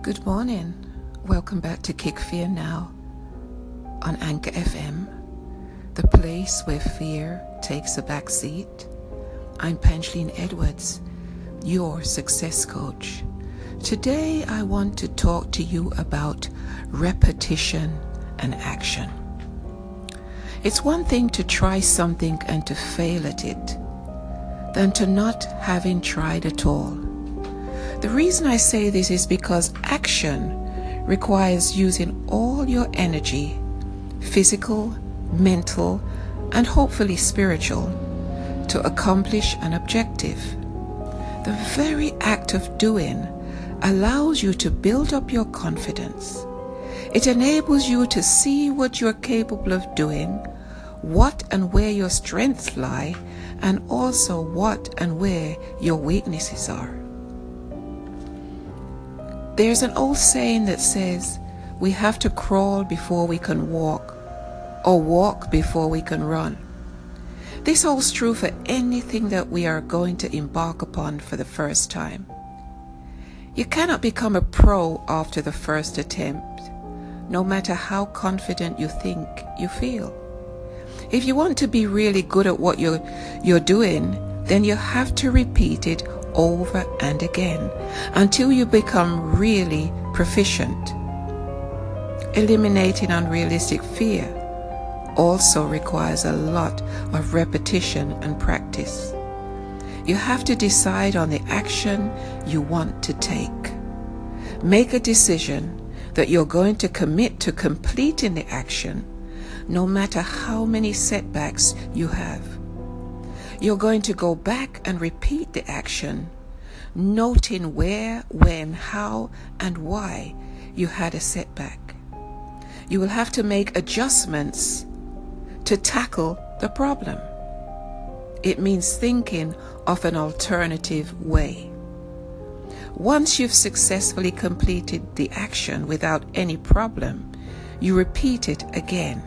Good morning. Welcome back to Kick Fear Now on Anchor FM, the place where fear takes a back seat. I'm Pangeline Edwards, your success coach. Today I want to talk to you about repetition and action. It's one thing to try something and to fail at it than to not having tried at all. The reason I say this is because action requires using all your energy, physical, mental, and hopefully spiritual, to accomplish an objective. The very act of doing allows you to build up your confidence. It enables you to see what you're capable of doing, what and where your strengths lie, and also what and where your weaknesses are. There's an old saying that says, we have to crawl before we can walk, or walk before we can run. This holds true for anything that we are going to embark upon for the first time. You cannot become a pro after the first attempt, no matter how confident you think you feel. If you want to be really good at what you're, you're doing, then you have to repeat it over and again until you become really proficient. Eliminating unrealistic fear also requires a lot of repetition and practice. You have to decide on the action you want to take. Make a decision that you're going to commit to completing the action no matter how many setbacks you have. You're going to go back and repeat the action, noting where, when, how, and why you had a setback. You will have to make adjustments to tackle the problem. It means thinking of an alternative way. Once you've successfully completed the action without any problem, you repeat it again.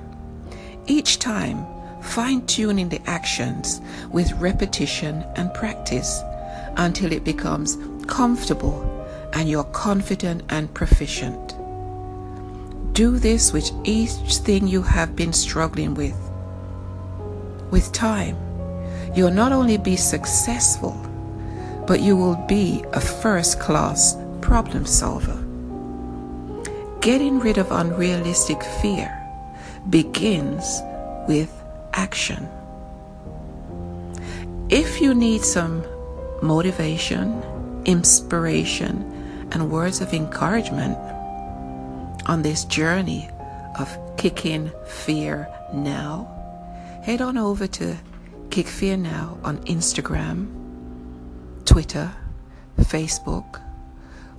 Each time, fine tuning the actions with repetition and practice until it becomes comfortable and you're confident and proficient. Do this with each thing you have been struggling with. With time, you'll not only be successful, but you will be a first class problem solver. Getting rid of unrealistic fear begins with action. If you need some motivation, inspiration, and words of encouragement on this journey of kicking fear now, head on over to Kick Fear Now on Instagram, Twitter, Facebook,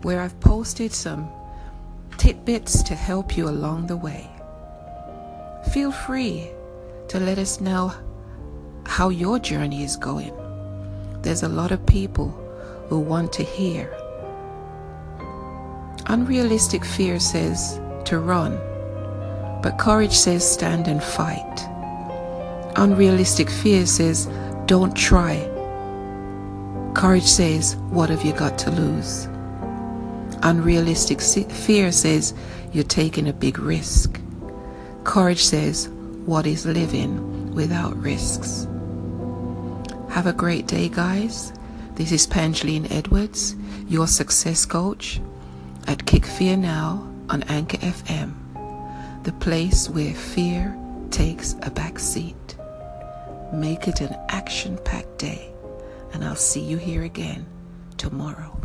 where I've posted some tidbits to help you along the way. Feel free to let us know how your journey is going. There's a lot of people who want to hear. Unrealistic fear says to run, but courage says stand and fight. Unrealistic fear says don't try. Courage says what have you got to lose? Unrealistic fear says you're taking a big risk. Courage says what is living without risks. Have a great day, guys. This is Pangeline Edwards, your success coach at Kick Fear Now on Anchor FM, the place where fear takes a back seat. Make it an action packed day, and I'll see you here again tomorrow.